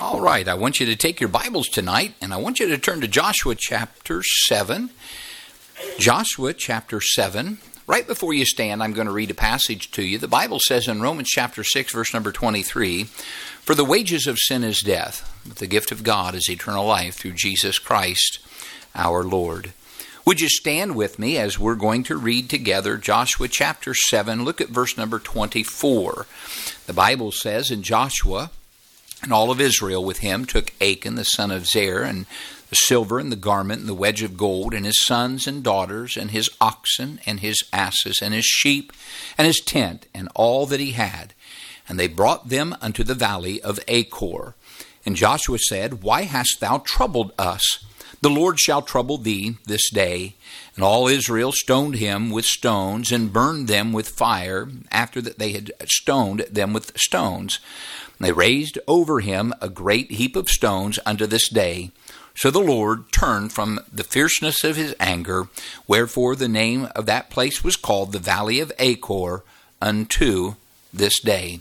All right, I want you to take your Bibles tonight and I want you to turn to Joshua chapter 7. Joshua chapter 7. Right before you stand, I'm going to read a passage to you. The Bible says in Romans chapter 6, verse number 23 For the wages of sin is death, but the gift of God is eternal life through Jesus Christ our Lord. Would you stand with me as we're going to read together Joshua chapter 7? Look at verse number 24. The Bible says in Joshua, and all of Israel with him took Achan the son of Zer, and the silver and the garment and the wedge of gold, and his sons and daughters, and his oxen, and his asses, and his sheep, and his tent, and all that he had. And they brought them unto the valley of Achor. And Joshua said, Why hast thou troubled us? The Lord shall trouble thee this day. And all Israel stoned him with stones, and burned them with fire, after that they had stoned them with stones. They raised over him a great heap of stones unto this day. So the Lord turned from the fierceness of his anger, wherefore the name of that place was called the Valley of Achor unto this day.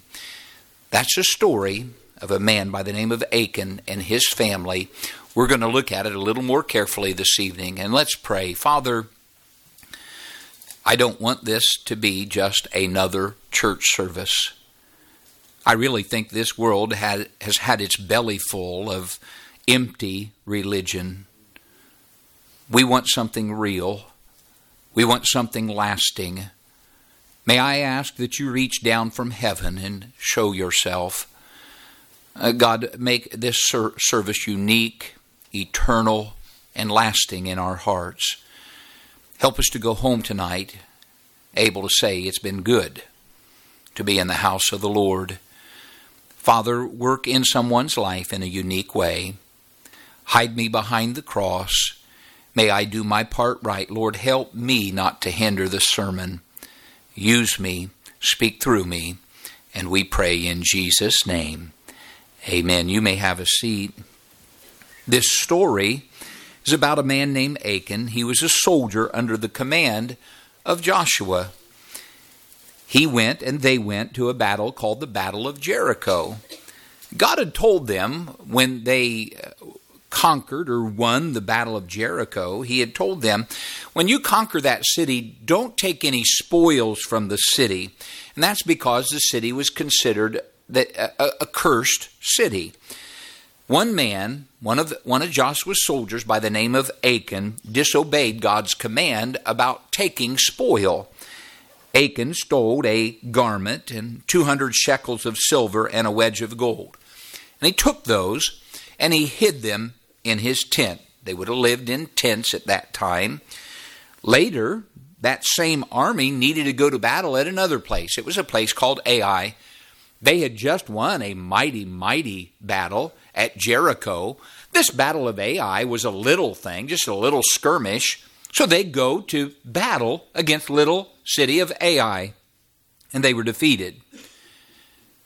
That's a story of a man by the name of Achan and his family. We're going to look at it a little more carefully this evening, and let's pray. Father, I don't want this to be just another church service. I really think this world had, has had its belly full of empty religion. We want something real. We want something lasting. May I ask that you reach down from heaven and show yourself. Uh, God, make this ser- service unique, eternal, and lasting in our hearts. Help us to go home tonight able to say it's been good to be in the house of the Lord. Father, work in someone's life in a unique way. Hide me behind the cross. May I do my part right. Lord, help me not to hinder the sermon. Use me, speak through me, and we pray in Jesus' name. Amen. You may have a seat. This story is about a man named Achan. He was a soldier under the command of Joshua he went and they went to a battle called the Battle of Jericho. God had told them when they uh, conquered or won the Battle of Jericho, He had told them, when you conquer that city, don't take any spoils from the city. And that's because the city was considered a, a cursed city. One man, one of, one of Joshua's soldiers by the name of Achan, disobeyed God's command about taking spoil. Achan stole a garment and 200 shekels of silver and a wedge of gold. And he took those and he hid them in his tent. They would have lived in tents at that time. Later, that same army needed to go to battle at another place. It was a place called Ai. They had just won a mighty, mighty battle at Jericho. This battle of Ai was a little thing, just a little skirmish. So they go to battle against little city of Ai, and they were defeated.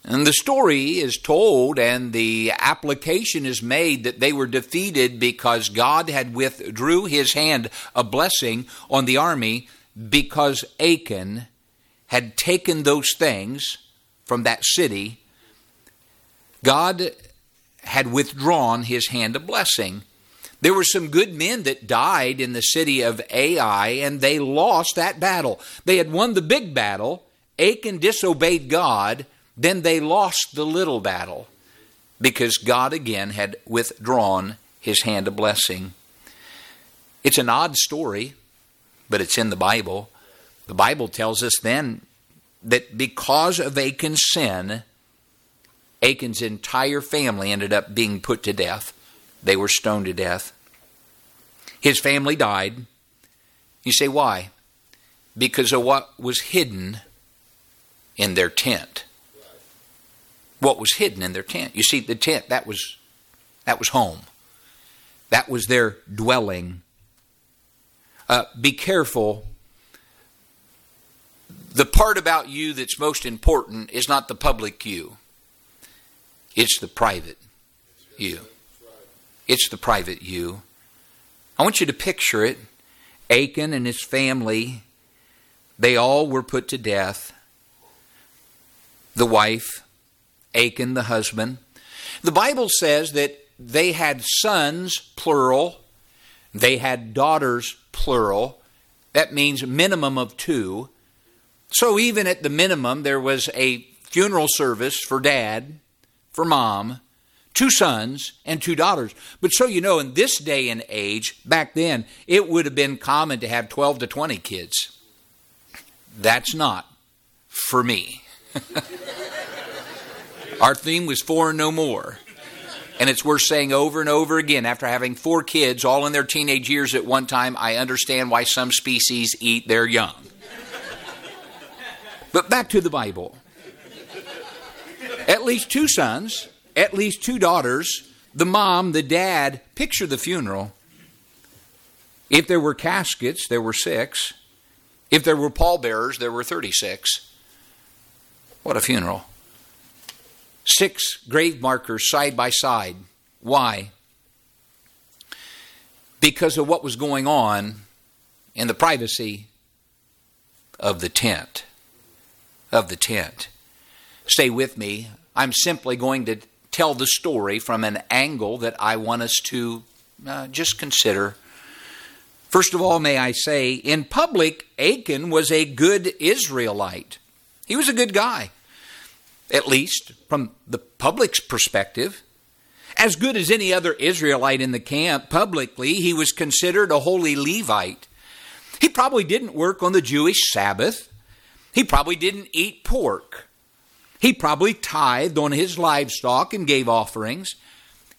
And the story is told, and the application is made that they were defeated because God had withdrew his hand a blessing on the army because Achan had taken those things from that city. God had withdrawn his hand a blessing. There were some good men that died in the city of Ai, and they lost that battle. They had won the big battle. Achan disobeyed God. Then they lost the little battle because God again had withdrawn his hand of blessing. It's an odd story, but it's in the Bible. The Bible tells us then that because of Achan's sin, Achan's entire family ended up being put to death. They were stoned to death. His family died. You say, why? Because of what was hidden in their tent. What was hidden in their tent. You see, the tent, that was that was home. That was their dwelling. Uh, be careful. The part about you that's most important is not the public you. It's the private you. It's the private you. I want you to picture it. Achan and his family, they all were put to death. The wife, Achan, the husband. The Bible says that they had sons, plural, they had daughters, plural. That means minimum of two. So even at the minimum, there was a funeral service for dad, for mom, two sons, and two daughters. But so you know, in this day and age, back then, it would have been common to have 12 to 20 kids. That's not for me. Our theme was four and no more. And it's worth saying over and over again after having four kids all in their teenage years at one time, I understand why some species eat their young. But back to the Bible. At least two sons, at least two daughters, the mom, the dad, picture the funeral. If there were caskets, there were six. If there were pallbearers, there were 36. What a funeral. Six grave markers side by side. Why? Because of what was going on in the privacy of the tent. Of the tent. Stay with me. I'm simply going to tell the story from an angle that I want us to uh, just consider. First of all, may I say, in public, Achan was a good Israelite. He was a good guy at least from the public's perspective. As good as any other Israelite in the camp, publicly, he was considered a holy Levite. He probably didn't work on the Jewish Sabbath. He probably didn't eat pork. He probably tithed on his livestock and gave offerings.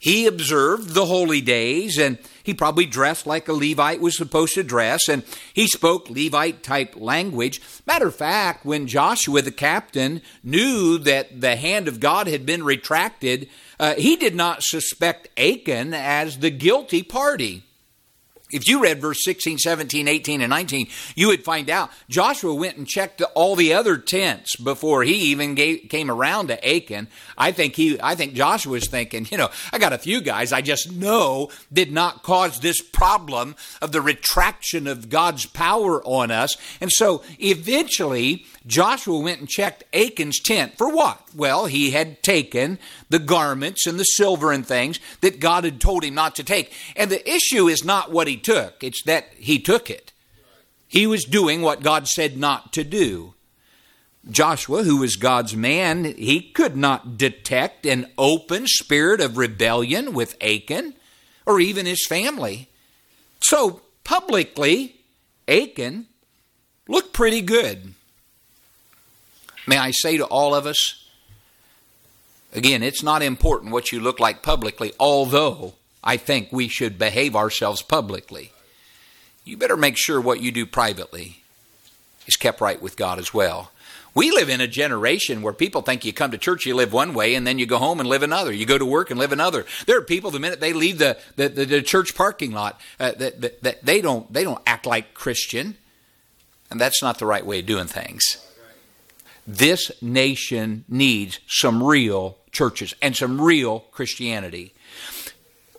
He observed the holy days and he probably dressed like a Levite was supposed to dress and he spoke Levite type language. Matter of fact, when Joshua the captain knew that the hand of God had been retracted, uh, he did not suspect Achan as the guilty party. If you read verse 16, 17, 18, and 19, you would find out Joshua went and checked all the other tents before he even gave, came around to Achan. I think he, I think Joshua was thinking, you know, I got a few guys I just know did not cause this problem of the retraction of God's power on us. And so eventually Joshua went and checked Achan's tent for what? Well, he had taken the garments and the silver and things that God had told him not to take. And the issue is not what he took, it's that he took it. He was doing what God said not to do. Joshua, who was God's man, he could not detect an open spirit of rebellion with Achan or even his family. So, publicly, Achan looked pretty good. May I say to all of us, again, it's not important what you look like publicly, although I think we should behave ourselves publicly. You better make sure what you do privately is kept right with God as well. We live in a generation where people think you come to church, you live one way, and then you go home and live another. You go to work and live another. There are people the minute they leave the the, the, the church parking lot, uh, that, that, that they don't they don't act like Christian, and that's not the right way of doing things. This nation needs some real churches and some real Christianity.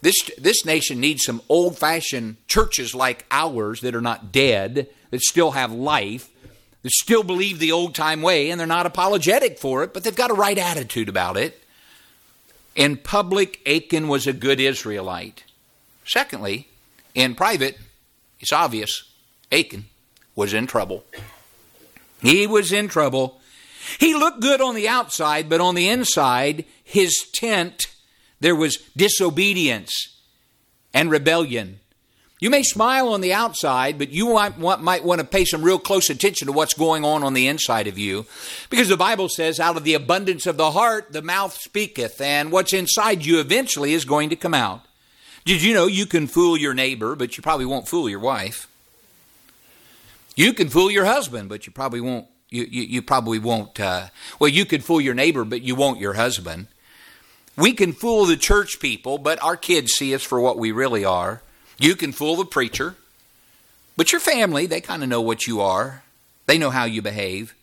This, this nation needs some old fashioned churches like ours that are not dead, that still have life, that still believe the old time way, and they're not apologetic for it, but they've got a right attitude about it. In public, Achan was a good Israelite. Secondly, in private, it's obvious Achan was in trouble. He was in trouble. He looked good on the outside, but on the inside, his tent, there was disobedience and rebellion. You may smile on the outside, but you might want, might want to pay some real close attention to what's going on on the inside of you. Because the Bible says, out of the abundance of the heart, the mouth speaketh, and what's inside you eventually is going to come out. Did you know you can fool your neighbor, but you probably won't fool your wife? You can fool your husband, but you probably won't you, you, you probably won't. Uh, well, you could fool your neighbor, but you won't your husband. We can fool the church people, but our kids see us for what we really are. You can fool the preacher, but your family, they kind of know what you are. They know how you behave.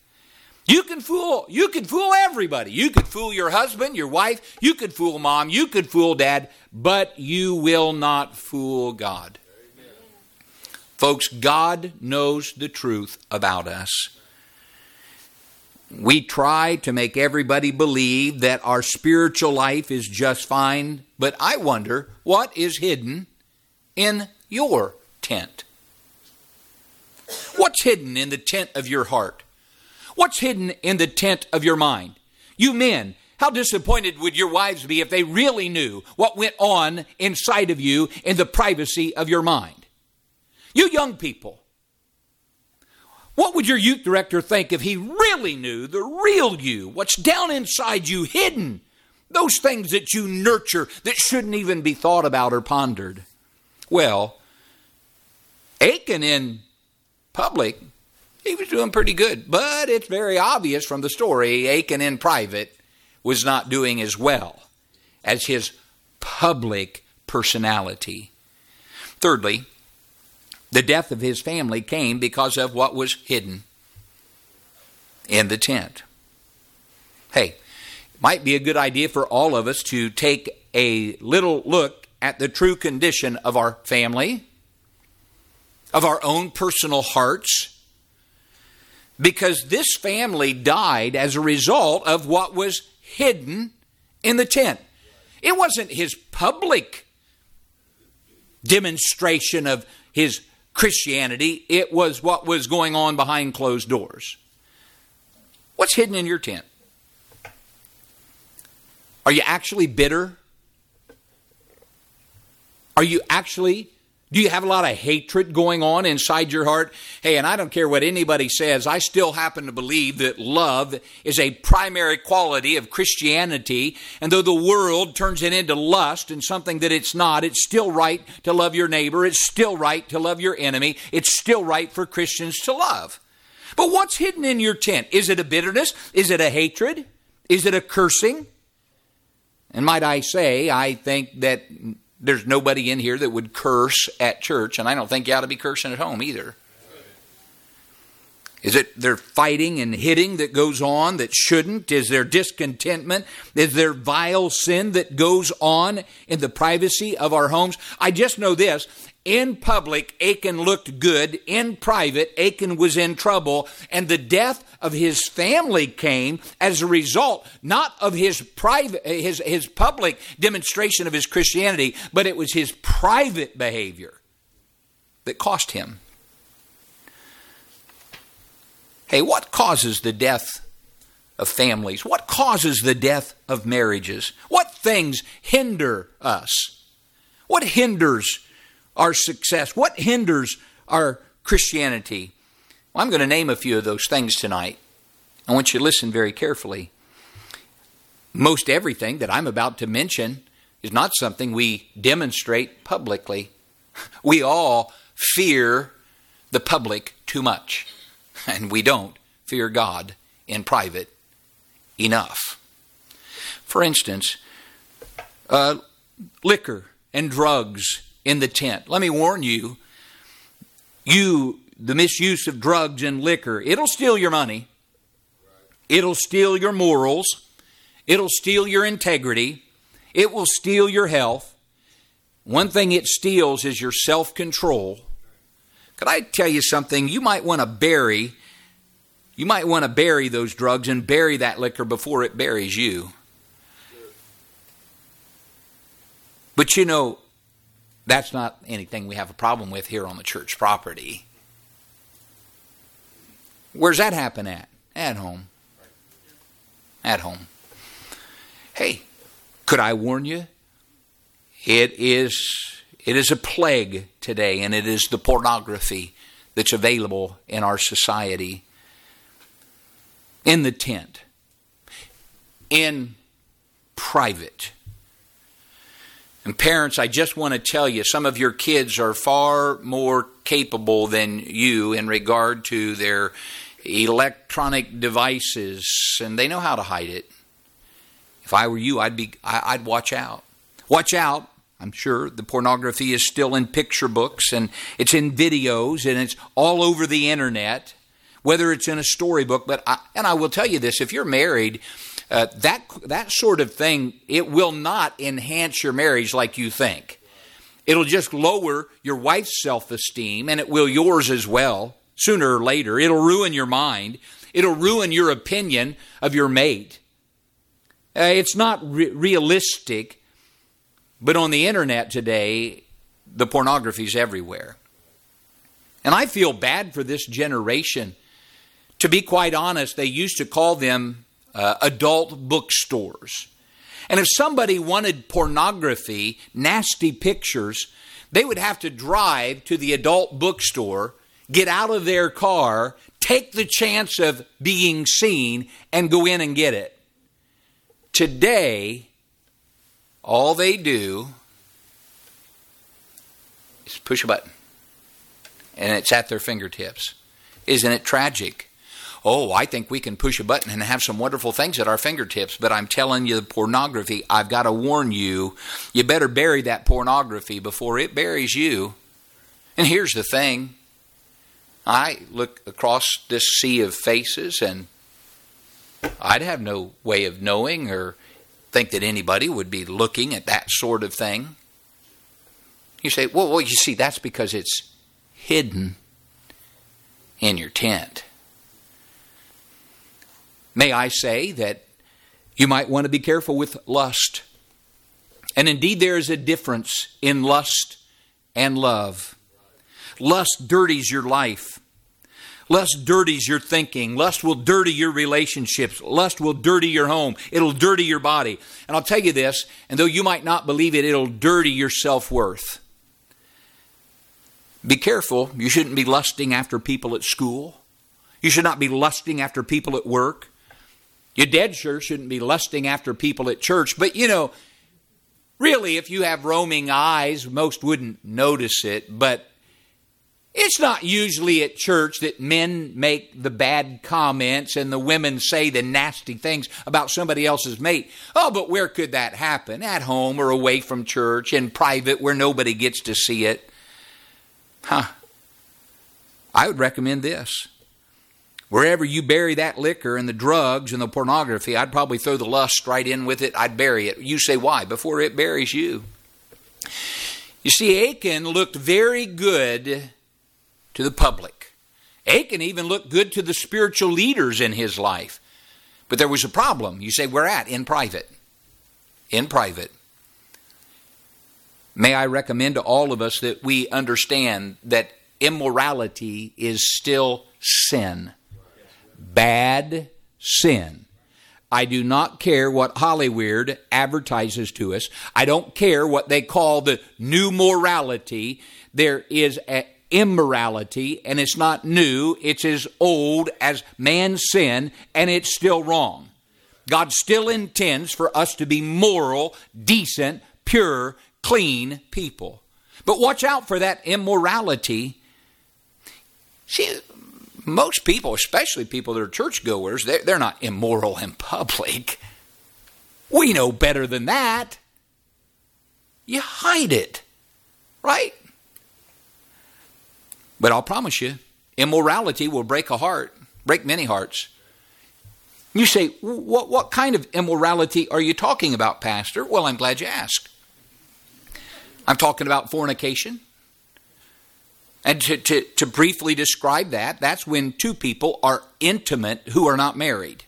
You can fool you can fool everybody. You could fool your husband, your wife, you could fool mom, you could fool dad, but you will not fool God. Amen. Folks, God knows the truth about us. We try to make everybody believe that our spiritual life is just fine, but I wonder what is hidden in your tent? What's hidden in the tent of your heart? What's hidden in the tent of your mind? You men, how disappointed would your wives be if they really knew what went on inside of you in the privacy of your mind? You young people, what would your youth director think if he really knew the real you, what's down inside you hidden? Those things that you nurture that shouldn't even be thought about or pondered. Well, Achan in public, he was doing pretty good, but it's very obvious from the story Achan in private was not doing as well as his public personality. Thirdly, the death of his family came because of what was hidden in the tent. Hey, it might be a good idea for all of us to take a little look at the true condition of our family, of our own personal hearts, because this family died as a result of what was hidden in the tent. It wasn't his public demonstration of his Christianity, it was what was going on behind closed doors. What's hidden in your tent? Are you actually bitter? Are you actually do you have a lot of hatred going on inside your heart? Hey, and I don't care what anybody says, I still happen to believe that love is a primary quality of Christianity. And though the world turns it into lust and something that it's not, it's still right to love your neighbor. It's still right to love your enemy. It's still right for Christians to love. But what's hidden in your tent? Is it a bitterness? Is it a hatred? Is it a cursing? And might I say, I think that there's nobody in here that would curse at church, and I don't think you ought to be cursing at home either. Is it their fighting and hitting that goes on that shouldn't? Is there discontentment? Is there vile sin that goes on in the privacy of our homes? I just know this in public, Achan looked good. In private, Achan was in trouble. And the death of his family came as a result, not of his private, his, his public demonstration of his Christianity, but it was his private behavior that cost him. Hey, what causes the death of families? What causes the death of marriages? What things hinder us? What hinders our success? What hinders our Christianity? Well, I'm going to name a few of those things tonight. I want you to listen very carefully. Most everything that I'm about to mention is not something we demonstrate publicly. We all fear the public too much, and we don't fear God in private enough. For instance, uh, liquor and drugs in the tent. Let me warn you, you the misuse of drugs and liquor, it'll steal your money. It'll steal your morals. It'll steal your integrity. It will steal your health. One thing it steals is your self control. Could I tell you something? You might want to bury you might want to bury those drugs and bury that liquor before it buries you. But you know, that's not anything we have a problem with here on the church property. Where's that happen at? At home. At home. Hey, could I warn you? It is it is a plague today and it is the pornography that's available in our society in the tent in private and parents, I just want to tell you, some of your kids are far more capable than you in regard to their electronic devices, and they know how to hide it. If I were you, I'd be, I'd watch out. Watch out. I'm sure the pornography is still in picture books and it's in videos and it's all over the internet, whether it's in a storybook. But I, and I will tell you this: if you're married uh, that that sort of thing it will not enhance your marriage like you think. It'll just lower your wife's self-esteem and it will yours as well. Sooner or later, it'll ruin your mind. It'll ruin your opinion of your mate. Uh, it's not re- realistic, but on the internet today, the pornography is everywhere. And I feel bad for this generation. To be quite honest, they used to call them uh, adult bookstores. And if somebody wanted pornography, nasty pictures, they would have to drive to the adult bookstore, get out of their car, take the chance of being seen, and go in and get it. Today, all they do is push a button, and it's at their fingertips. Isn't it tragic? Oh, I think we can push a button and have some wonderful things at our fingertips, but I'm telling you, the pornography, I've got to warn you, you better bury that pornography before it buries you. And here's the thing I look across this sea of faces, and I'd have no way of knowing or think that anybody would be looking at that sort of thing. You say, well, well you see, that's because it's hidden in your tent. May I say that you might want to be careful with lust. And indeed, there is a difference in lust and love. Lust dirties your life. Lust dirties your thinking. Lust will dirty your relationships. Lust will dirty your home. It'll dirty your body. And I'll tell you this, and though you might not believe it, it'll dirty your self worth. Be careful. You shouldn't be lusting after people at school. You should not be lusting after people at work. You dead sure shouldn't be lusting after people at church, but you know, really, if you have roaming eyes, most wouldn't notice it, but it's not usually at church that men make the bad comments and the women say the nasty things about somebody else's mate. Oh, but where could that happen? At home or away from church, in private where nobody gets to see it. Huh. I would recommend this. Wherever you bury that liquor and the drugs and the pornography, I'd probably throw the lust right in with it. I'd bury it. You say, why? Before it buries you. You see, Achan looked very good to the public. Achan even looked good to the spiritual leaders in his life. But there was a problem. You say, where at? In private. In private. May I recommend to all of us that we understand that immorality is still sin bad sin. I do not care what Hollywood advertises to us. I don't care what they call the new morality. There is a immorality, and it's not new, it's as old as man's sin, and it's still wrong. God still intends for us to be moral, decent, pure, clean people. But watch out for that immorality. See, most people, especially people that are churchgoers, they're, they're not immoral in public. We know better than that. You hide it, right? But I'll promise you, immorality will break a heart, break many hearts. You say, what, what kind of immorality are you talking about, Pastor? Well, I'm glad you asked. I'm talking about fornication, and to, to, to briefly describe that, that's when two people are intimate who are not married.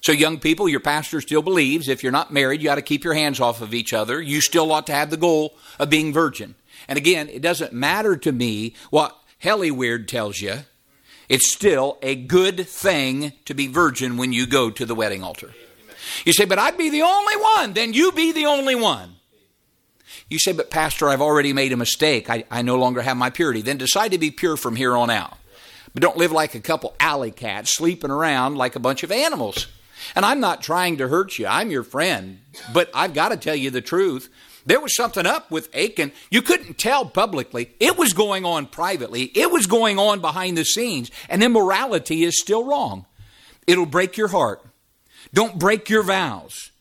So, young people, your pastor still believes if you're not married, you ought to keep your hands off of each other. You still ought to have the goal of being virgin. And again, it doesn't matter to me what Weird tells you. It's still a good thing to be virgin when you go to the wedding altar. You say, but I'd be the only one. Then you be the only one. You say, but Pastor, I've already made a mistake. I, I no longer have my purity. Then decide to be pure from here on out. But don't live like a couple alley cats sleeping around like a bunch of animals. And I'm not trying to hurt you. I'm your friend. But I've got to tell you the truth. There was something up with Achan. You couldn't tell publicly. It was going on privately. It was going on behind the scenes. And immorality is still wrong. It'll break your heart. Don't break your vows.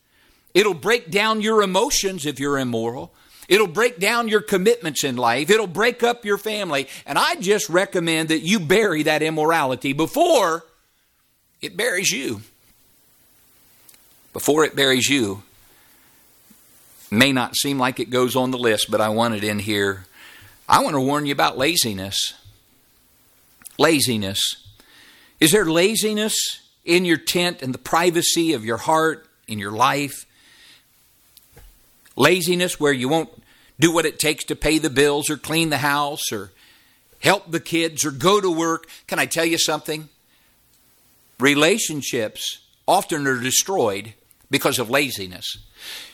It'll break down your emotions if you're immoral. It'll break down your commitments in life. It'll break up your family. And I just recommend that you bury that immorality before it buries you. Before it buries you. May not seem like it goes on the list, but I want it in here. I want to warn you about laziness. Laziness. Is there laziness in your tent and the privacy of your heart, in your life? Laziness where you won't do what it takes to pay the bills or clean the house or help the kids or go to work. Can I tell you something? Relationships often are destroyed because of laziness.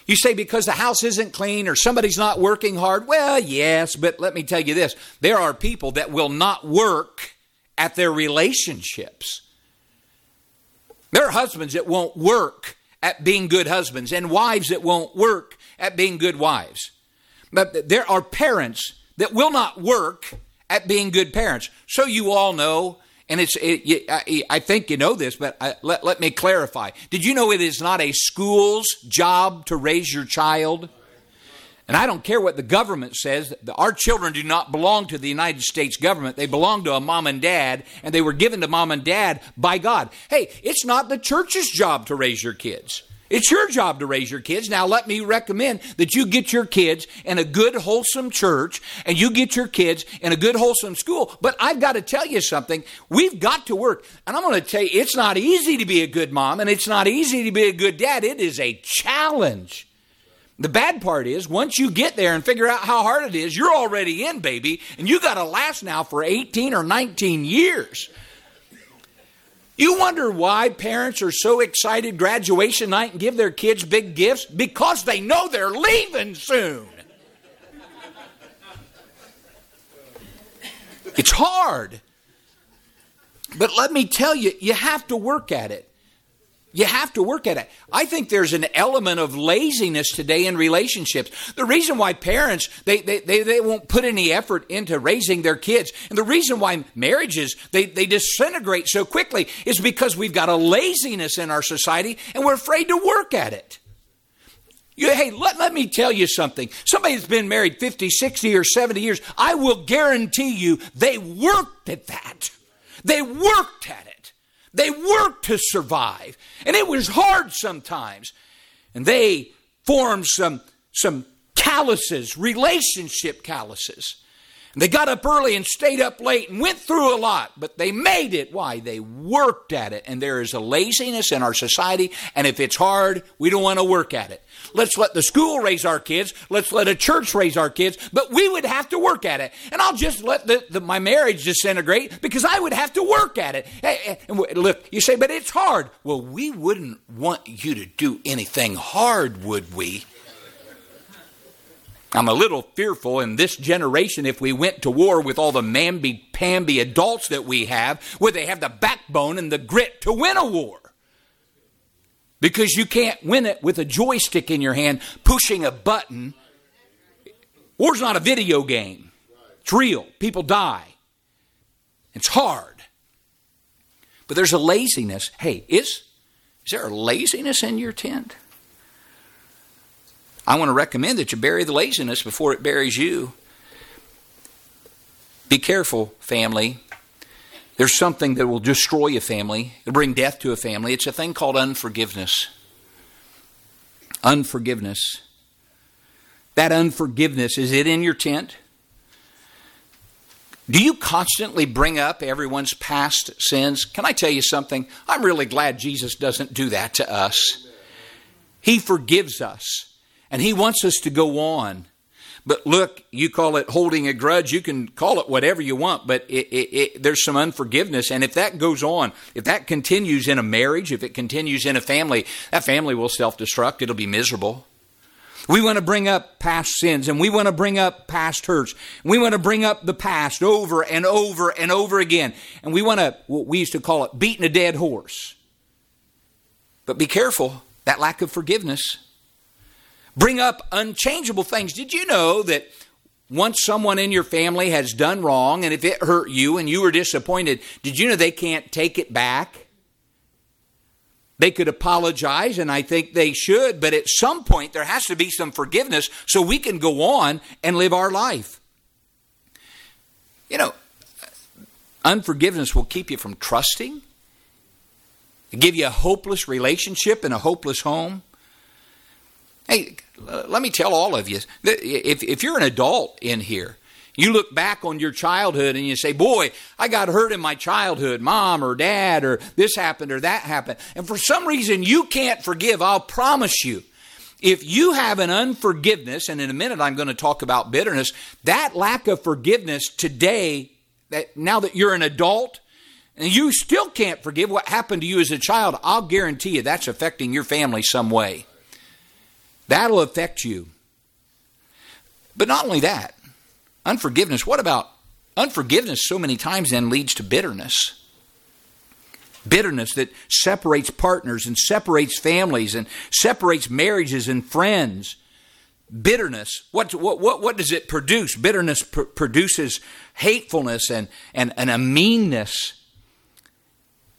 You say because the house isn't clean or somebody's not working hard. Well, yes, but let me tell you this there are people that will not work at their relationships. There are husbands that won't work at being good husbands and wives that won't work at being good wives. But there are parents that will not work at being good parents. So you all know, and it's it, I, I, think you know this, but I, let, let me clarify. Did you know it is not a school's job to raise your child? And I don't care what the government says. Our children do not belong to the United States government. They belong to a mom and dad, and they were given to mom and dad by God. Hey, it's not the church's job to raise your kids. It's your job to raise your kids. Now, let me recommend that you get your kids in a good, wholesome church and you get your kids in a good, wholesome school. But I've got to tell you something. We've got to work. And I'm going to tell you, it's not easy to be a good mom and it's not easy to be a good dad. It is a challenge. The bad part is, once you get there and figure out how hard it is, you're already in, baby, and you got to last now for 18 or 19 years. You wonder why parents are so excited graduation night and give their kids big gifts? Because they know they're leaving soon. It's hard. But let me tell you, you have to work at it. You have to work at it. I think there's an element of laziness today in relationships. The reason why parents, they, they, they, they, won't put any effort into raising their kids, and the reason why marriages, they, they disintegrate so quickly is because we've got a laziness in our society and we're afraid to work at it. You, hey, let, let me tell you something. Somebody that's been married 50, 60, or 70 years, I will guarantee you they worked at that. They worked at it. They worked to survive. And it was hard sometimes. And they formed some, some calluses, relationship calluses. And they got up early and stayed up late and went through a lot, but they made it. Why? They worked at it. And there is a laziness in our society, and if it's hard, we don't want to work at it. Let's let the school raise our kids. Let's let a church raise our kids, but we would have to work at it. And I'll just let the, the, my marriage disintegrate because I would have to work at it. Hey, look, you say, but it's hard. Well, we wouldn't want you to do anything hard, would we? I'm a little fearful in this generation if we went to war with all the mamby-pamby adults that we have, would they have the backbone and the grit to win a war? Because you can't win it with a joystick in your hand pushing a button. War's not a video game. It's real. People die. It's hard. But there's a laziness. Hey, is, is there a laziness in your tent? I want to recommend that you bury the laziness before it buries you. Be careful, family. There's something that will destroy a family, it'll bring death to a family. It's a thing called unforgiveness. Unforgiveness. That unforgiveness, is it in your tent? Do you constantly bring up everyone's past sins? Can I tell you something? I'm really glad Jesus doesn't do that to us. He forgives us. And He wants us to go on. But look, you call it holding a grudge. You can call it whatever you want, but it, it, it, there's some unforgiveness. And if that goes on, if that continues in a marriage, if it continues in a family, that family will self destruct. It'll be miserable. We want to bring up past sins and we want to bring up past hurts. We want to bring up the past over and over and over again. And we want to, what we used to call it, beating a dead horse. But be careful, that lack of forgiveness bring up unchangeable things. Did you know that once someone in your family has done wrong and if it hurt you and you were disappointed, did you know they can't take it back? They could apologize, and I think they should, but at some point there has to be some forgiveness so we can go on and live our life. You know, unforgiveness will keep you from trusting, give you a hopeless relationship and a hopeless home. Hey, let me tell all of you if, if you're an adult in here, You look back on your childhood and you say, Boy, I got hurt in my childhood, mom or dad, or this happened or that happened. And for some reason you can't forgive. I'll promise you. If you have an unforgiveness, and in a minute I'm going to talk about bitterness, that lack of forgiveness today, that now that you're an adult, and you still can't forgive what happened to you as a child, I'll guarantee you that's affecting your family some way. That'll affect you. But not only that, unforgiveness. What about unforgiveness? So many times then leads to bitterness. Bitterness that separates partners and separates families and separates marriages and friends. Bitterness, what, what, what, what does it produce? Bitterness pr- produces hatefulness and, and, and a meanness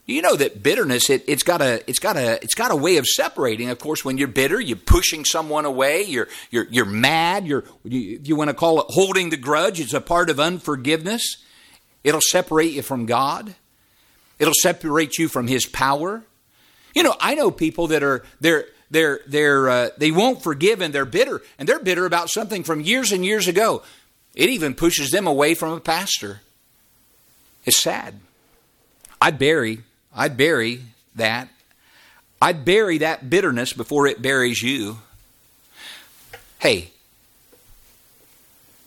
you know that bitterness it, has got a it's got a it's got a way of separating. Of course, when you're bitter, you're pushing someone away. You're you're you're mad. You're you, you want to call it holding the grudge. It's a part of unforgiveness. It'll separate you from God. It'll separate you from His power. You know, I know people that are they're they're they're uh, they won't forgive and they're bitter and they're bitter about something from years and years ago. It even pushes them away from a pastor. It's sad. I bury I'd bury that. I'd bury that bitterness before it buries you. Hey,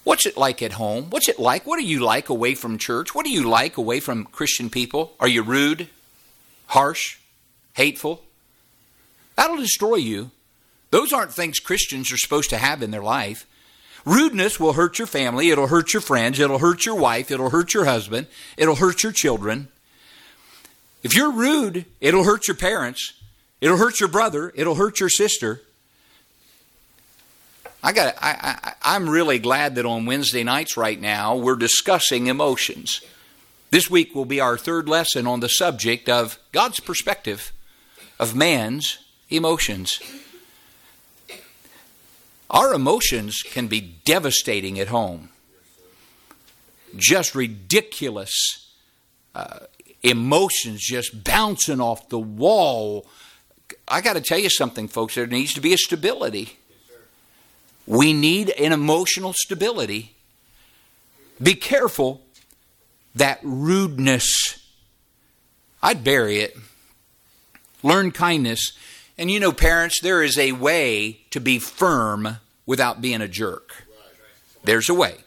what's it like at home? What's it like? What are you like away from church? What are you like away from Christian people? Are you rude, harsh, hateful? That'll destroy you. Those aren't things Christians are supposed to have in their life. Rudeness will hurt your family, it'll hurt your friends, it'll hurt your wife, it'll hurt your husband, it'll hurt your children. If you're rude, it'll hurt your parents, it'll hurt your brother, it'll hurt your sister. I got. I, I, I'm really glad that on Wednesday nights right now we're discussing emotions. This week will be our third lesson on the subject of God's perspective of man's emotions. Our emotions can be devastating at home, just ridiculous uh, emotions just bouncing off the wall. I got to tell you something, folks. There needs to be a stability. We need an emotional stability. Be careful that rudeness. I'd bury it. Learn kindness. And you know, parents, there is a way to be firm without being a jerk. There's a way.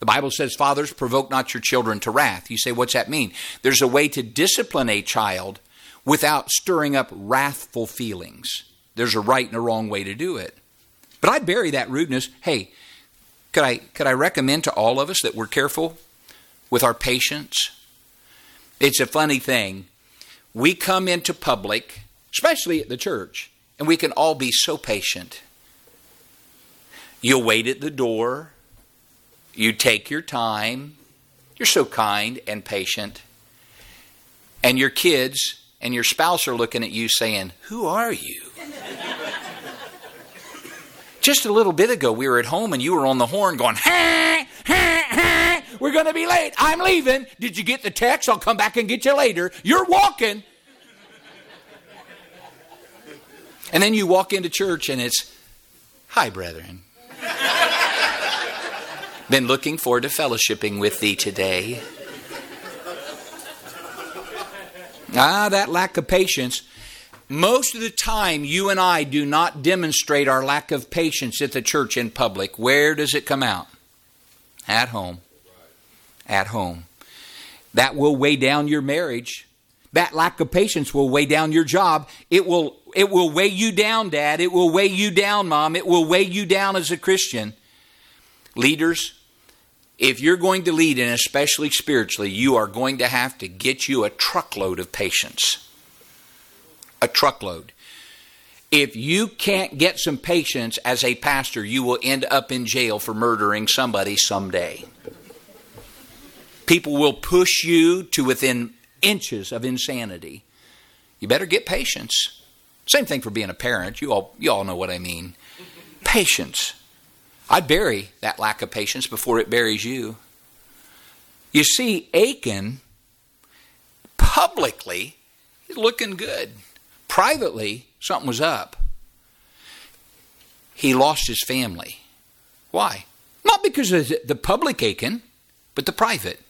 The Bible says, Fathers, provoke not your children to wrath. You say, What's that mean? There's a way to discipline a child without stirring up wrathful feelings. There's a right and a wrong way to do it. But I'd bury that rudeness. Hey, could I, could I recommend to all of us that we're careful with our patience? It's a funny thing. We come into public, especially at the church, and we can all be so patient. You'll wait at the door you take your time. You're so kind and patient. And your kids and your spouse are looking at you saying, Who are you? Just a little bit ago, we were at home and you were on the horn going, ha, ha, ha, We're going to be late. I'm leaving. Did you get the text? I'll come back and get you later. You're walking. And then you walk into church and it's, Hi, brethren. Been looking forward to fellowshipping with thee today. Ah, that lack of patience. Most of the time, you and I do not demonstrate our lack of patience at the church in public. Where does it come out? At home. At home. That will weigh down your marriage. That lack of patience will weigh down your job. It will it will weigh you down, dad. It will weigh you down, mom. It will weigh you down as a Christian. Leaders, if you're going to lead, and especially spiritually, you are going to have to get you a truckload of patience. A truckload. If you can't get some patience as a pastor, you will end up in jail for murdering somebody someday. People will push you to within inches of insanity. You better get patience. Same thing for being a parent. You all, you all know what I mean. Patience. I'd bury that lack of patience before it buries you. You see, Achan publicly looking good. Privately, something was up. He lost his family. Why? Not because of the public Achan, but the private.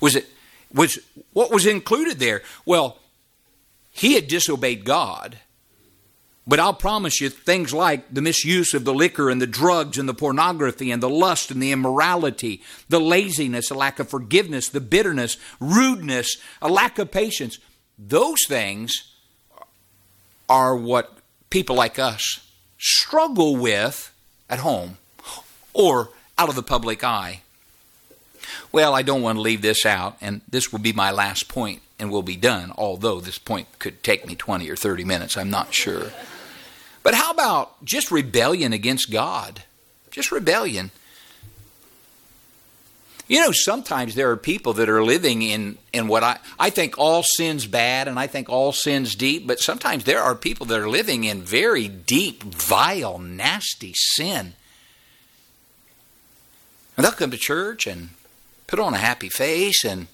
Was it was what was included there? Well, he had disobeyed God. But I'll promise you, things like the misuse of the liquor and the drugs and the pornography and the lust and the immorality, the laziness, a lack of forgiveness, the bitterness, rudeness, a lack of patience, those things are what people like us struggle with at home or out of the public eye. Well, I don't want to leave this out, and this will be my last point and we'll be done, although this point could take me 20 or 30 minutes, I'm not sure. But how about just rebellion against God? Just rebellion. You know, sometimes there are people that are living in, in what I, I think all sin's bad and I think all sin's deep, but sometimes there are people that are living in very deep, vile, nasty sin. And they'll come to church and put on a happy face and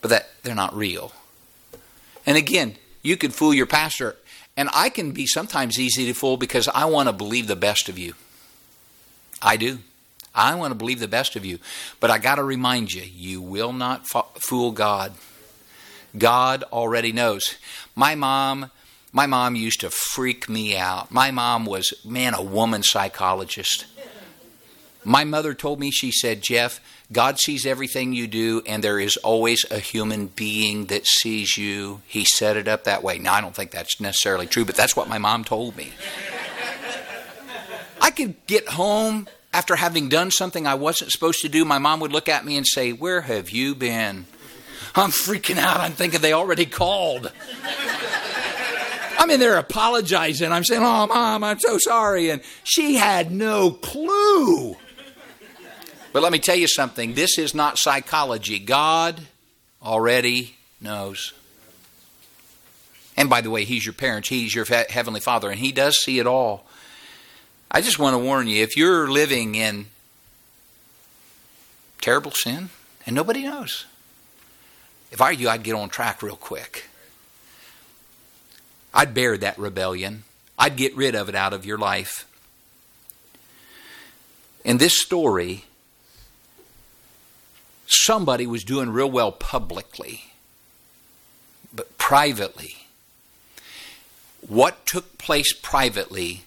but that they're not real. And again, you could fool your pastor, and I can be sometimes easy to fool because I want to believe the best of you. I do. I want to believe the best of you. But I got to remind you, you will not fool God. God already knows. My mom, my mom used to freak me out. My mom was, man, a woman psychologist. My mother told me, she said, Jeff, God sees everything you do, and there is always a human being that sees you. He set it up that way. Now, I don't think that's necessarily true, but that's what my mom told me. I could get home after having done something I wasn't supposed to do. My mom would look at me and say, Where have you been? I'm freaking out. I'm thinking they already called. I'm in there apologizing. I'm saying, Oh, mom, I'm so sorry. And she had no clue but let me tell you something this is not psychology. God already knows. And by the way, He's your parents, He's your Heavenly Father, and He does see it all. I just want to warn you if you're living in terrible sin and nobody knows, if I were you, I'd get on track real quick. I'd bear that rebellion. I'd get rid of it out of your life. In this story, somebody was doing real well publicly, but privately, what took place privately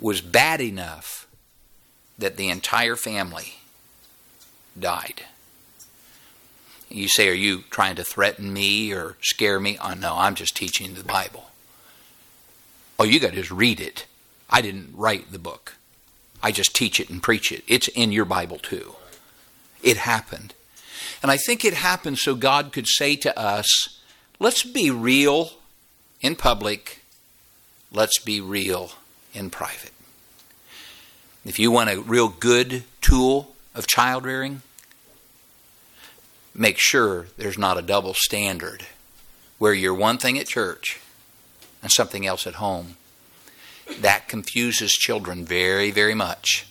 was bad enough that the entire family died. You say, Are you trying to threaten me or scare me? Oh, no, I'm just teaching the Bible. Oh, you got to just read it. I didn't write the book, I just teach it and preach it. It's in your Bible too. It happened. And I think it happened so God could say to us, let's be real in public, let's be real in private. If you want a real good tool of child rearing, make sure there's not a double standard where you're one thing at church and something else at home. That confuses children very, very much.